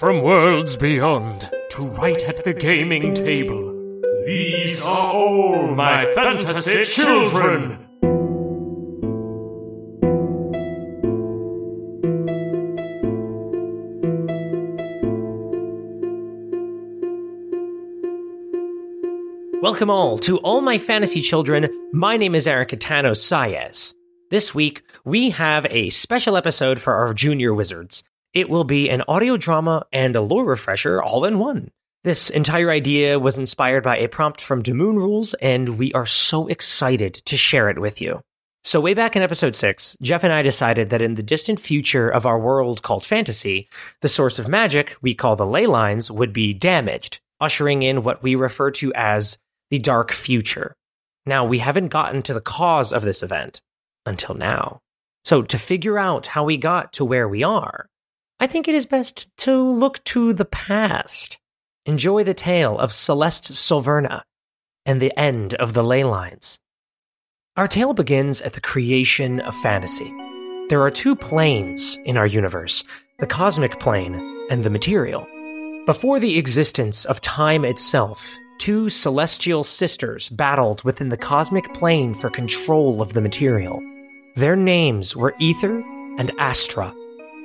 from worlds beyond to right at the gaming table. These are all my fantasy children! Welcome all to All My Fantasy Children. My name is Eric Atano Saez. This week, we have a special episode for our junior wizards. It will be an audio drama and a lore refresher all in one. This entire idea was inspired by a prompt from Damoon Rules, and we are so excited to share it with you. So, way back in episode 6, Jeff and I decided that in the distant future of our world called fantasy, the source of magic we call the ley lines would be damaged, ushering in what we refer to as the dark future. Now, we haven't gotten to the cause of this event until now. So, to figure out how we got to where we are, I think it is best to look to the past. Enjoy the tale of Celeste Silverna and the end of the ley lines. Our tale begins at the creation of fantasy. There are two planes in our universe the cosmic plane and the material. Before the existence of time itself, two celestial sisters battled within the cosmic plane for control of the material. Their names were Ether and Astra.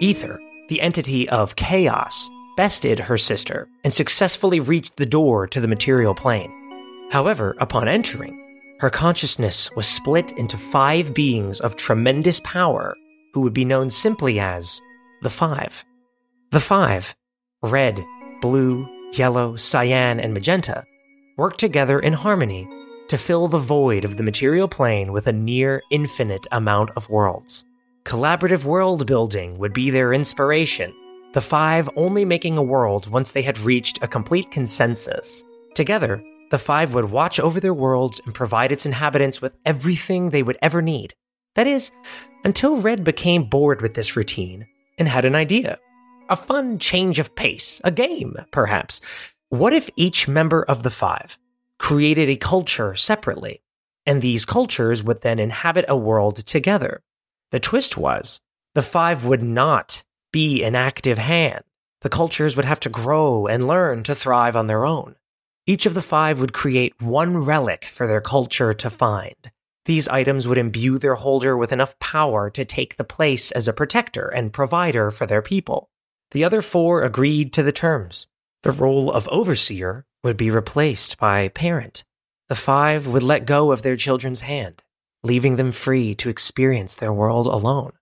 Ether, the entity of chaos, bested her sister and successfully reached the door to the material plane. However, upon entering, her consciousness was split into five beings of tremendous power who would be known simply as the Five. The Five, red, blue, yellow, cyan, and magenta, work together in harmony to fill the void of the material plane with a near infinite amount of worlds. Collaborative world building would be their inspiration, the five only making a world once they had reached a complete consensus. Together, the five would watch over their worlds and provide its inhabitants with everything they would ever need. That is, until Red became bored with this routine and had an idea. A fun change of pace, a game, perhaps, what if each member of the five created a culture separately, and these cultures would then inhabit a world together? The twist was the five would not be an active hand. The cultures would have to grow and learn to thrive on their own. Each of the five would create one relic for their culture to find. These items would imbue their holder with enough power to take the place as a protector and provider for their people. The other four agreed to the terms. The role of overseer would be replaced by parent. The five would let go of their children's hand, leaving them free to experience their world alone.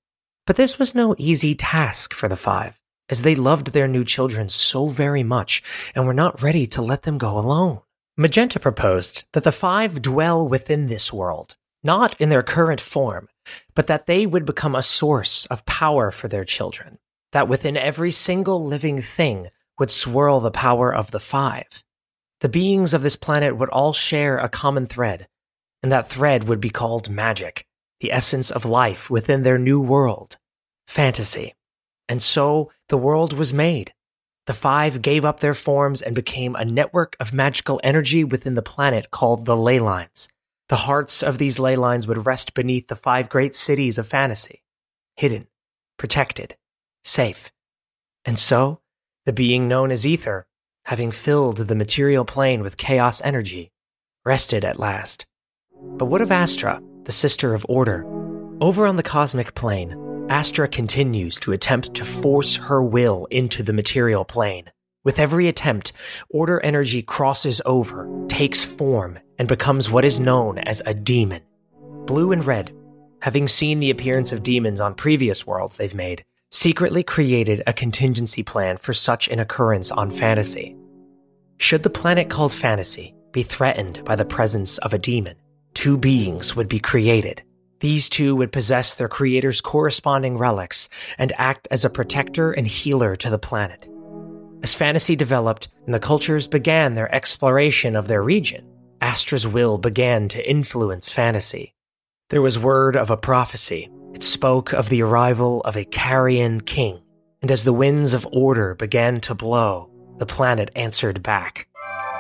But this was no easy task for the five, as they loved their new children so very much and were not ready to let them go alone. Magenta proposed that the five dwell within this world, not in their current form, but that they would become a source of power for their children, that within every single living thing would swirl the power of the five. The beings of this planet would all share a common thread, and that thread would be called magic, the essence of life within their new world, fantasy. And so the world was made. The five gave up their forms and became a network of magical energy within the planet called the ley lines. The hearts of these ley lines would rest beneath the five great cities of fantasy, hidden, protected, safe. And so, the being known as Ether, having filled the material plane with chaos energy, rested at last. But what of Astra, the sister of Order? Over on the cosmic plane, Astra continues to attempt to force her will into the material plane. With every attempt, Order energy crosses over, takes form, and becomes what is known as a demon. Blue and Red, having seen the appearance of demons on previous worlds they've made, secretly created a contingency plan for such an occurrence on Fantasy. Should the planet called Fantasy be threatened by the presence of a demon, two beings would be created. These two would possess their creator's corresponding relics and act as a protector and healer to the planet. As fantasy developed and the cultures began their exploration of their region, Astra's will began to influence fantasy. There was word of a prophecy it spoke of the arrival of a carrion king, and as the winds of order began to blow, the planet answered back.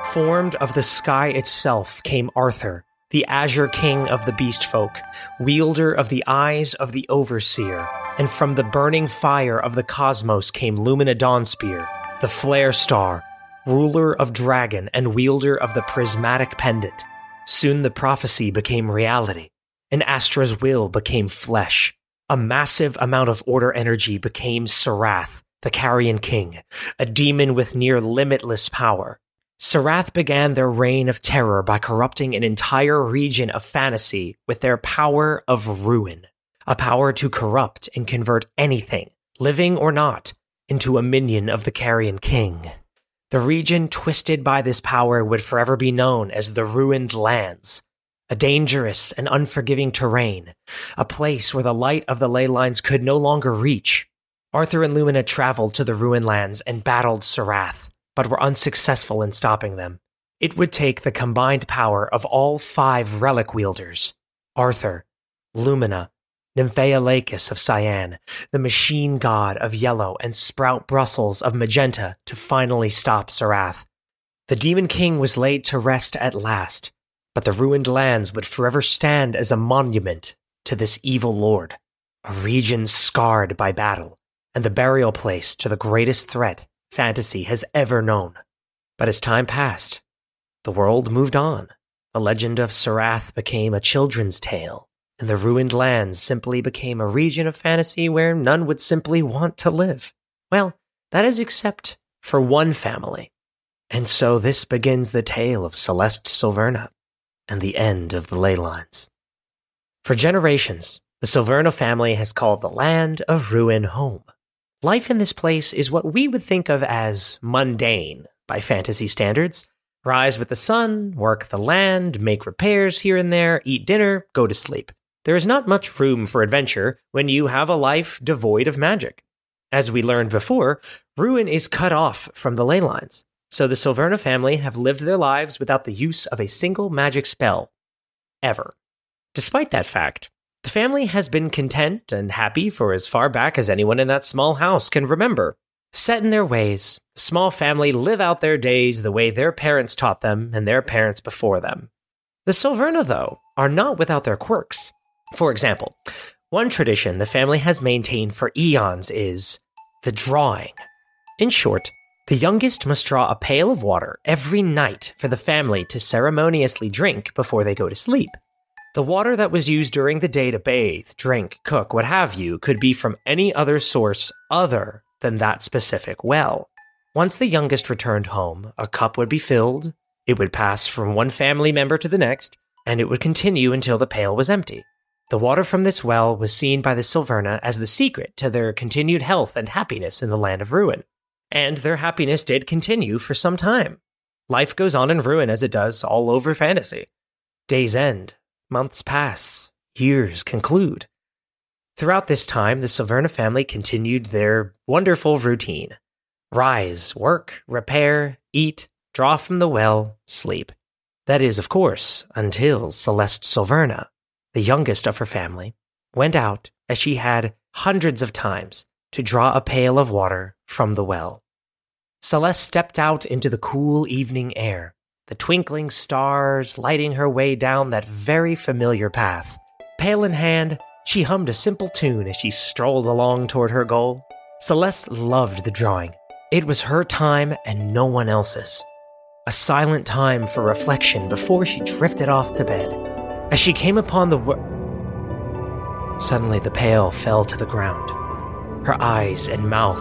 Formed of the sky itself came Arthur, the azure king of the beast folk, wielder of the eyes of the overseer, and from the burning fire of the cosmos came Lumina Dawnspear, the Flare Star, ruler of Dragon and wielder of the prismatic pendant. Soon the prophecy became reality, and Astra's will became flesh. A massive amount of order energy became Sarath, the Carrion King, a demon with near limitless power. Sarath began their reign of terror by corrupting an entire region of fantasy with their power of ruin, a power to corrupt and convert anything, living or not, into a minion of the Carrion King. The region twisted by this power would forever be known as the Ruined Lands, a dangerous and unforgiving terrain, a place where the light of the ley lines could no longer reach. Arthur and Lumina traveled to the Ruined Lands and battled Sarath, but were unsuccessful in stopping them. It would take the combined power of all five relic wielders Arthur, Lumina, Nymphaeolacus of Cyan, the machine god of yellow, and Sprout Brussels of magenta to finally stop Sarath. The Demon King was laid to rest at last, but the ruined lands would forever stand as a monument to this evil lord, a region scarred by battle, and the burial place to the greatest threat fantasy has ever known. But as time passed, the world moved on. The legend of Sarath became a children's tale, and the ruined lands simply became a region of fantasy where none would simply want to live. Well, that is except for one family. And so this begins the tale of Celeste Silverna and the end of the ley lines. For generations, the Silverna family has called the land of ruin home. Life in this place is what we would think of as mundane by fantasy standards. Rise with the sun, work the land, make repairs here and there, eat dinner, go to sleep. There is not much room for adventure when you have a life devoid of magic. As we learned before, ruin is cut off from the ley lines, so the Silverna family have lived their lives without the use of a single magic spell. Ever. Despite that fact, the family has been content and happy for as far back as anyone in that small house can remember. Set in their ways, small family live out their days the way their parents taught them and their parents before them. The Silverna, though, are not without their quirks. For example, one tradition the family has maintained for eons is the drawing. In short, the youngest must draw a pail of water every night for the family to ceremoniously drink before they go to sleep. The water that was used during the day to bathe, drink, cook, what have you, could be from any other source other than that specific well. Once the youngest returned home, a cup would be filled, it would pass from one family member to the next, and it would continue until the pail was empty. The water from this well was seen by the Silverna as the secret to their continued health and happiness in the land of ruin. And their happiness did continue for some time. Life goes on in ruin as it does all over fantasy. Days end, months pass, years conclude. Throughout this time, the Silverna family continued their wonderful routine rise, work, repair, eat, draw from the well, sleep. That is, of course, until Celeste Silverna, the youngest of her family, went out, as she had hundreds of times, to draw a pail of water from the well. Celeste stepped out into the cool evening air, the twinkling stars lighting her way down that very familiar path. Pail in hand, she hummed a simple tune as she strolled along toward her goal. Celeste loved the drawing. It was her time and no one else's. A silent time for reflection before she drifted off to bed. As she came upon the wo- Suddenly the pail fell to the ground, her eyes and mouth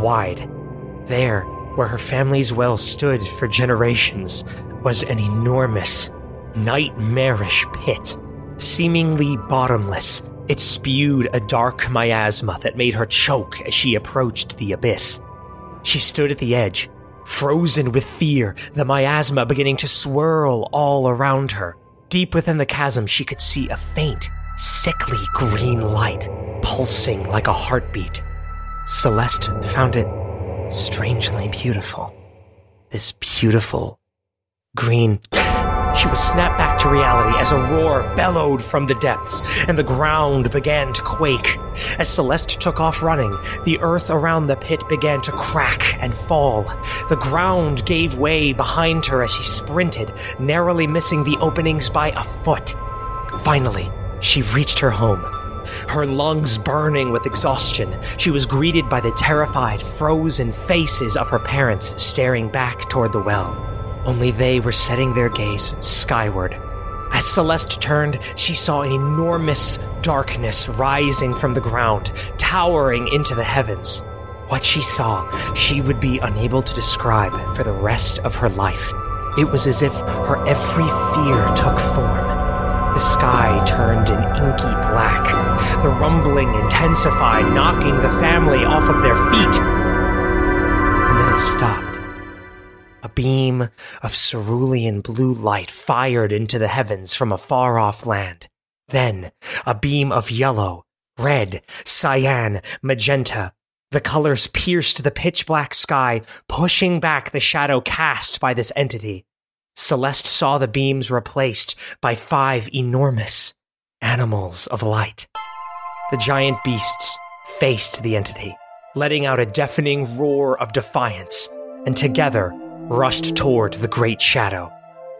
wide. There, where her family's well stood for generations, was an enormous, nightmarish pit. Seemingly bottomless, it spewed a dark miasma that made her choke as she approached the abyss. She stood at the edge, frozen with fear, the miasma beginning to swirl all around her. Deep within the chasm, she could see a faint, sickly green light pulsing like a heartbeat. Celeste found it strangely beautiful. This beautiful green. She was snapped back to reality as a roar bellowed from the depths, and the ground began to quake. As Celeste took off running, the earth around the pit began to crack and fall. The ground gave way behind her as she sprinted, narrowly missing the openings by a foot. Finally, she reached her home. Her lungs burning with exhaustion, she was greeted by the terrified, frozen faces of her parents staring back toward the well. Only they were setting their gaze skyward. As Celeste turned, she saw an enormous darkness rising from the ground, towering into the heavens. What she saw, she would be unable to describe for the rest of her life. It was as if her every fear took form. The sky turned an inky black. The rumbling intensified, knocking the family off of their feet. And then it stopped. A beam of cerulean blue light fired into the heavens from a far off land. Then, a beam of yellow, red, cyan, magenta, the colors pierced the pitch black sky, pushing back the shadow cast by this entity. Celeste saw the beams replaced by five enormous animals of light. The giant beasts faced the entity, letting out a deafening roar of defiance, and together rushed toward the great shadow.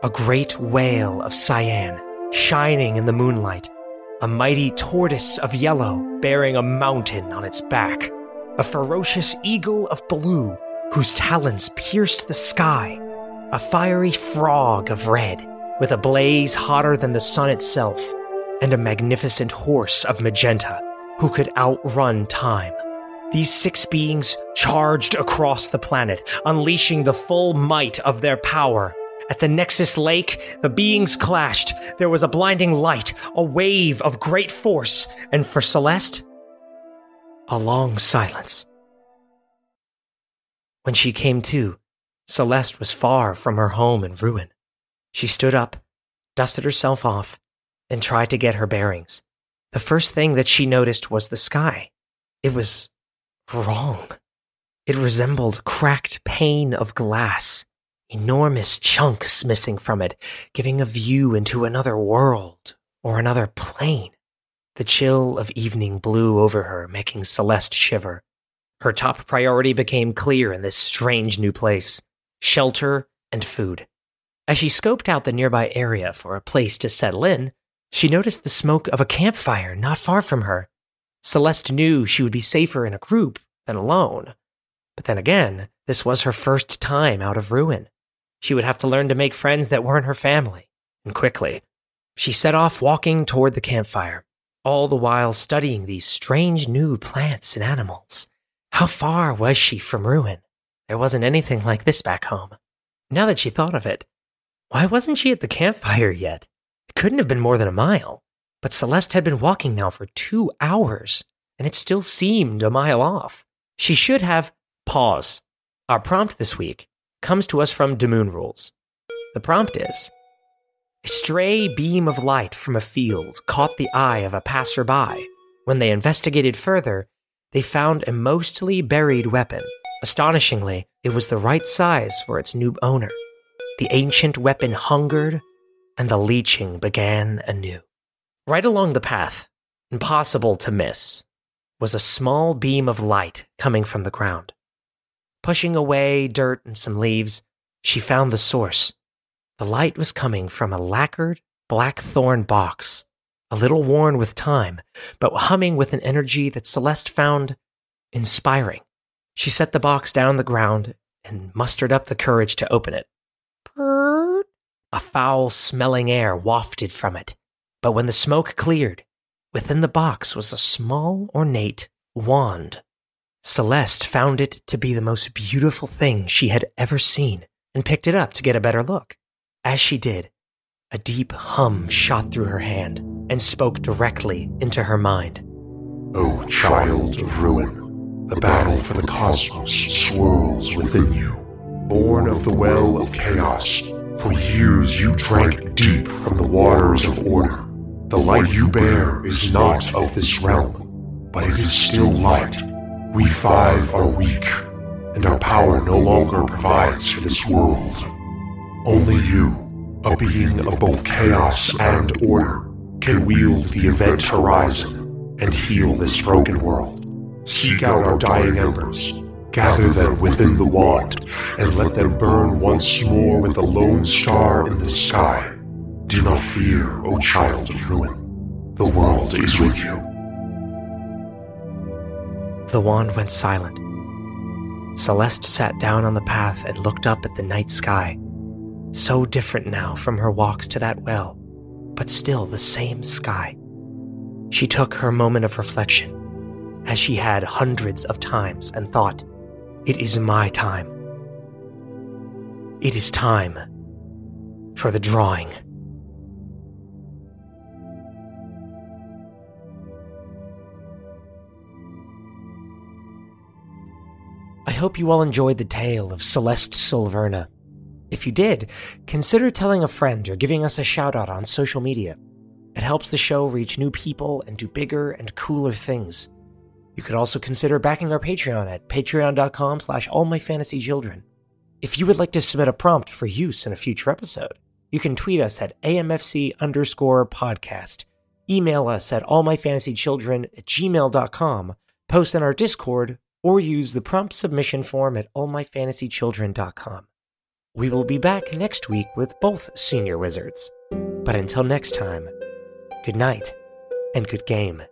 A great whale of cyan, shining in the moonlight, a mighty tortoise of yellow bearing a mountain on its back a ferocious eagle of blue whose talons pierced the sky, a fiery frog of red with a blaze hotter than the sun itself, and a magnificent horse of magenta who could outrun time. These six beings charged across the planet, unleashing the full might of their power. At the Nexus Lake, the beings clashed. There was a blinding light, a wave of great force, and for Celeste, a long silence. When she came to, Celeste was far from her home in ruin. She stood up, dusted herself off, and tried to get her bearings. The first thing that she noticed was the sky. It was wrong. It resembled cracked pane of glass, enormous chunks missing from it, giving a view into another world or another plane. The chill of evening blew over her, making Celeste shiver. Her top priority became clear in this strange new place shelter and food. As she scoped out the nearby area for a place to settle in, she noticed the smoke of a campfire not far from her. Celeste knew she would be safer in a group than alone. But then again, this was her first time out of ruin. She would have to learn to make friends that weren't her family, and quickly. She set off walking toward the campfire all the while studying these strange new plants and animals. How far was she from ruin? There wasn't anything like this back home. Now that she thought of it, why wasn't she at the campfire yet? It couldn't have been more than a mile. But Celeste had been walking now for two hours, and it still seemed a mile off. She should have. Pause. Our prompt this week comes to us from Damoon Rules. The prompt is a stray beam of light from a field caught the eye of a passerby. When they investigated further, they found a mostly buried weapon. Astonishingly, it was the right size for its new owner. The ancient weapon hungered, and the leeching began anew. Right along the path, impossible to miss, was a small beam of light coming from the ground. Pushing away dirt and some leaves, she found the source the light was coming from a lacquered blackthorn box, a little worn with time, but humming with an energy that Celeste found inspiring. She set the box down on the ground and mustered up the courage to open it. Purr. A foul smelling air wafted from it, but when the smoke cleared, within the box was a small, ornate wand. Celeste found it to be the most beautiful thing she had ever seen and picked it up to get a better look. As she did, a deep hum shot through her hand and spoke directly into her mind. O child of ruin, the battle for the cosmos swirls within you. Born of the well of chaos, for years you drank deep from the waters of order. The light you bear is not of this realm, but it is still light. We five are weak, and our power no longer provides for this world. Only you, a being of both chaos and order, can wield the event horizon and heal this broken world. Seek out our dying embers, gather them within the wand, and let them burn once more with the lone star in the sky. Do not fear, O child of ruin. The world is with you. The wand went silent. Celeste sat down on the path and looked up at the night sky. So different now from her walks to that well, but still the same sky. She took her moment of reflection, as she had hundreds of times, and thought, It is my time. It is time for the drawing. I hope you all enjoyed the tale of Celeste Silverna. If you did, consider telling a friend or giving us a shout out on social media. It helps the show reach new people and do bigger and cooler things. You could also consider backing our Patreon at patreon.com slash allmyfantasychildren. If you would like to submit a prompt for use in a future episode, you can tweet us at amfc underscore podcast, email us at allmyfantasychildren at gmail.com, post in our Discord, or use the prompt submission form at allmyfantasychildren.com. We will be back next week with both senior wizards. But until next time, good night and good game.